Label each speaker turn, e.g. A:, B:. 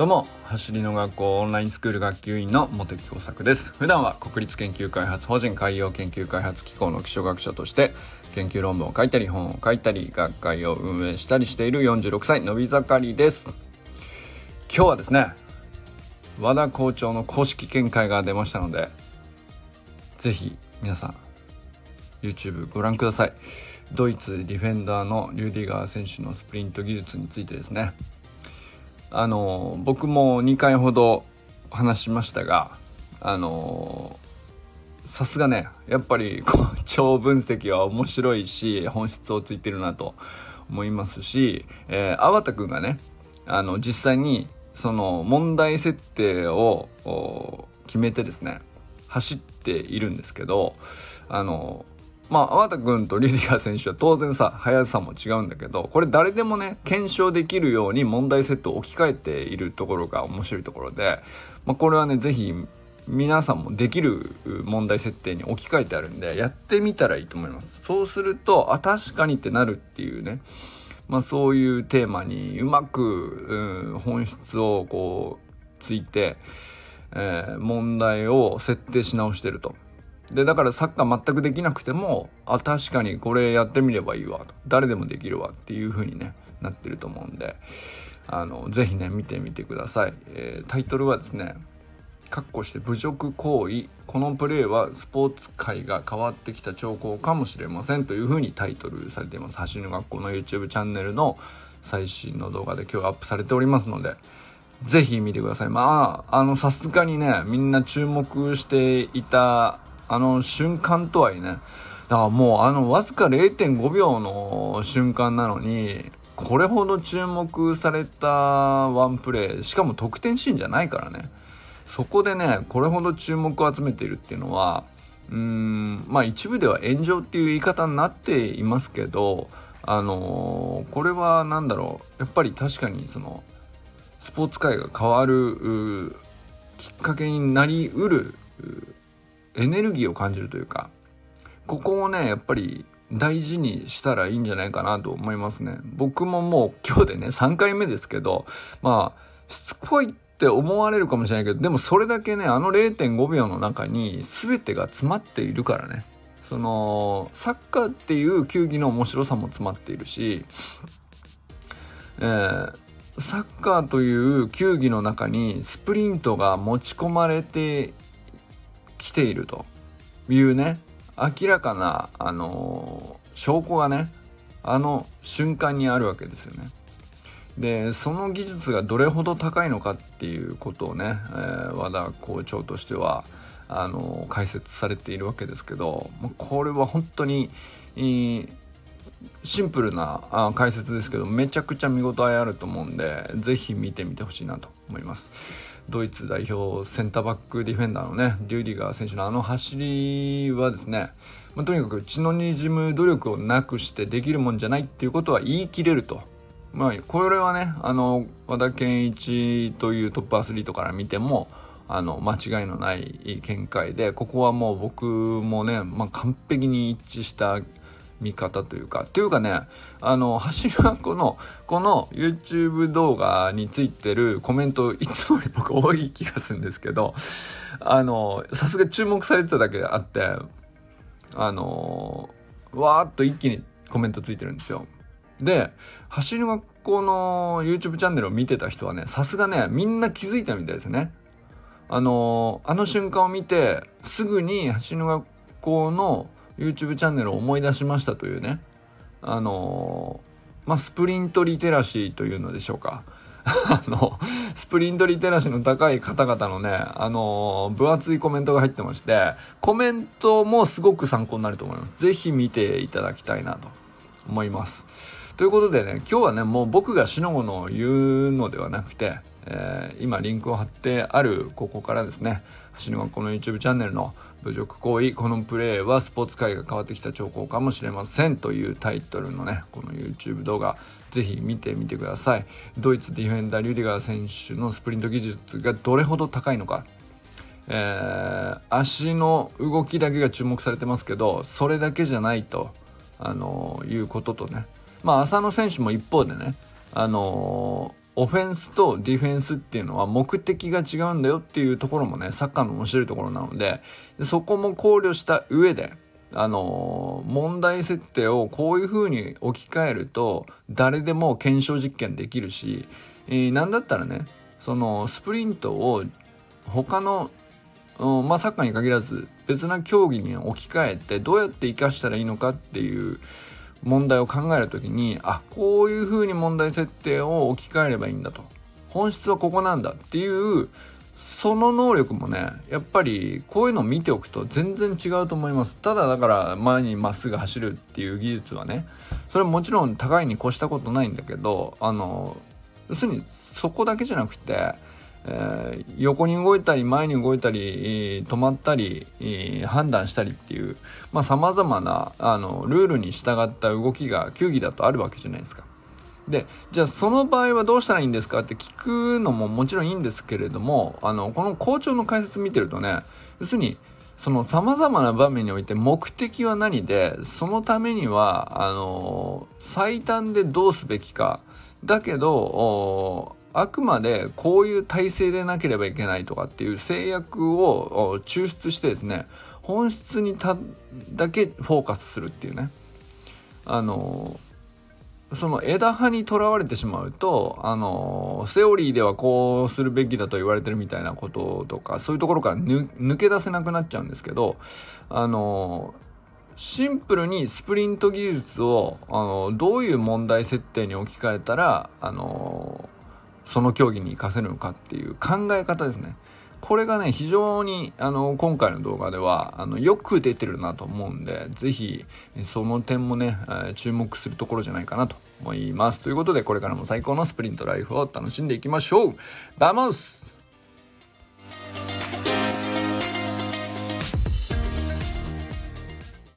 A: どうも走りの学校オンラインスクール学級委員の茂木耕作です。普段は国立研究開発法人海洋研究開発機構の気象学者として研究論文を書いたり本を書いたり学会を運営したりしている46歳のび盛りです。今日はですね和田校長の公式見解が出ましたのでぜひ皆さん YouTube ご覧ください。ドイツディフェンダーのリューディガー選手のスプリント技術についてですねあの僕も2回ほど話しましたがあのさすがねやっぱり超分析は面白いし本質をついてるなと思いますし、えー、粟田君がねあの実際にその問題設定を決めてですね走っているんですけどあのまあ、粟田君とリディア選手は当然さ、速さも違うんだけど、これ誰でもね、検証できるように問題セットを置き換えているところが面白いところで、まあ、これはね、ぜひ皆さんもできる問題設定に置き換えてあるんで、やってみたらいいと思います。そうすると、あ、確かにってなるっていうね、まあそういうテーマにうまく、うん、本質をこう、ついて、えー、問題を設定し直してると。で、だからサッカー全くできなくても、あ、確かにこれやってみればいいわ。誰でもできるわっていう風にね、なってると思うんで、あの、ぜひね、見てみてください。えー、タイトルはですね、括弧して侮辱行為このプレーはスポーツ界が変わってきた兆候かもしれませんというふうにタイトルされています走る学校の YouTube チャンネルの最新の動画で今日アップされておりますのでぜひ見てくださいまああのさすがにねみんな注目していたあの瞬間とはいえねだからもうあのわずか0.5秒の瞬間なのにこれほど注目されたワンプレーしかも得点シーンじゃないからね。そこでねこれほど注目を集めているっていうのはうーんまあ一部では炎上っていう言い方になっていますけどあのー、これは何だろう。やっぱり確かにそのスポーツ界が変わるきっかけになりうるエネルギーを感じるというかここをねやっぱり大事にしたらいいんじゃないかなと思いますね。僕ももう今日でね3回目ですけどまあしつこいって思われるかもしれないけどでもそれだけねあの0.5秒の中に全てが詰まっているからね。そのサッカーっていう球技の面白さも詰まっているし、えー、サッカーという球技の中にスプリントが持ち込まれて来ているというね明らかな、あの、証拠がねあの瞬間にあるわけですよね。でその技術がどれほど高いのかっていうことをね、えー、和田校長としてはあの解説されているわけですけどこれは本当に、シンプルなあ解説ですけどめちゃくちゃ見応えあると思うんで是非見てみてほしいなと思います。ドイツ代表センターバックディフェンダーのねリュディガー選手のあの走りはですね、まあ、とにかく血のにじむ努力をなくしてできるもんじゃないっていうことは言い切れると。まあ、これはねあの和田健一というトップアスリートから見てもあの間違いのない見解でここはもう僕もね、まあ、完璧に一致した見方というか、というかね、あの、走り学校のこの YouTube 動画についてるコメントいつもより僕多い気がするんですけど、あの、さすが注目されてただけあって、あの、わーっと一気にコメントついてるんですよ。で、走り学校の YouTube チャンネルを見てた人はね、さすがね、みんな気づいたみたいですね。あの、あの瞬間を見て、すぐに走り学校の YouTube チャンネルを思い出しましたというね。あのまあスプリントリテラシーというのでしょうか。あのスプリントリテラシーの高い方々のねあの分厚いコメントが入ってましてコメントもすごく参考になると思います。是非見ていただきたいなと。思います。ということでね今日はねもう僕がしのごの言うのではなくてえー、今リンクを貼ってあるここからですね走りのこの YouTube チャンネルの侮辱行為このプレーはスポーツ界が変わってきた兆候かもしれませんというタイトルのねこの YouTube 動画ぜひ見てみてください。ドイツディフェンダーリュディガー選手のスプリント技術がどれほど高いのかえー、足の動きだけが注目されてますけどそれだけじゃないと、あのー、いうこととねまあ浅野選手も一方でね、あのオフェンスとディフェンスっていうのは目的が違うんだよっていうところもねサッカーの面白いところなのでそこも考慮した上であの問題設定をこういう風に置き換えると誰でも検証実験できるし、えー、なんだったらねそのスプリントを他のまあ、サッカーに限らず別な競技に置き換えてどうやって生かしたらいいのかっていう問題を考える時にあこういうふうに問題設定を置き換えればいいんだと。本質はここなんだっていうその能力もねやっぱりこういうのを見ておくと全然違うと思います。ただだから前にまっすぐ走るっていう技術はねそれはもちろん高いに越したことないんだけどあの要するにそこだけじゃなくてえー、横に動いたり前に動いたり、止まったり、判断したりっていうさまざ、まなあのルールに従った動きが球技だとあるわけじゃないですか。でじゃあその場合はどうしたらいいんですかって聞くのももちろんいいんですけれどもあのこの校長の解説見てるとね要するにその様々な場面において目的は何でそのためにはあの最短でどうすべきかだけどあくまでこういう体制でなければいけないとかっていう制約を抽出してですね本質にただけフォーカスするっていうね。あのその枝葉にとらわれてしまうとあのセオリーではこうするべきだと言われてるみたいなこととかそういうところから抜け出せなくなっちゃうんですけどあのシンプルにスプリント技術をあのどういう問題設定に置き換えたらあのその競技に活かせるのかっていう考え方ですね。これがね、非常に、あの、今回の動画では、あの、よく出てるなと思うんで、是非、その点もね、注目するところじゃないかなと思います。ということで、これからも最高のスプリントライフを楽しんでいきましょう vamos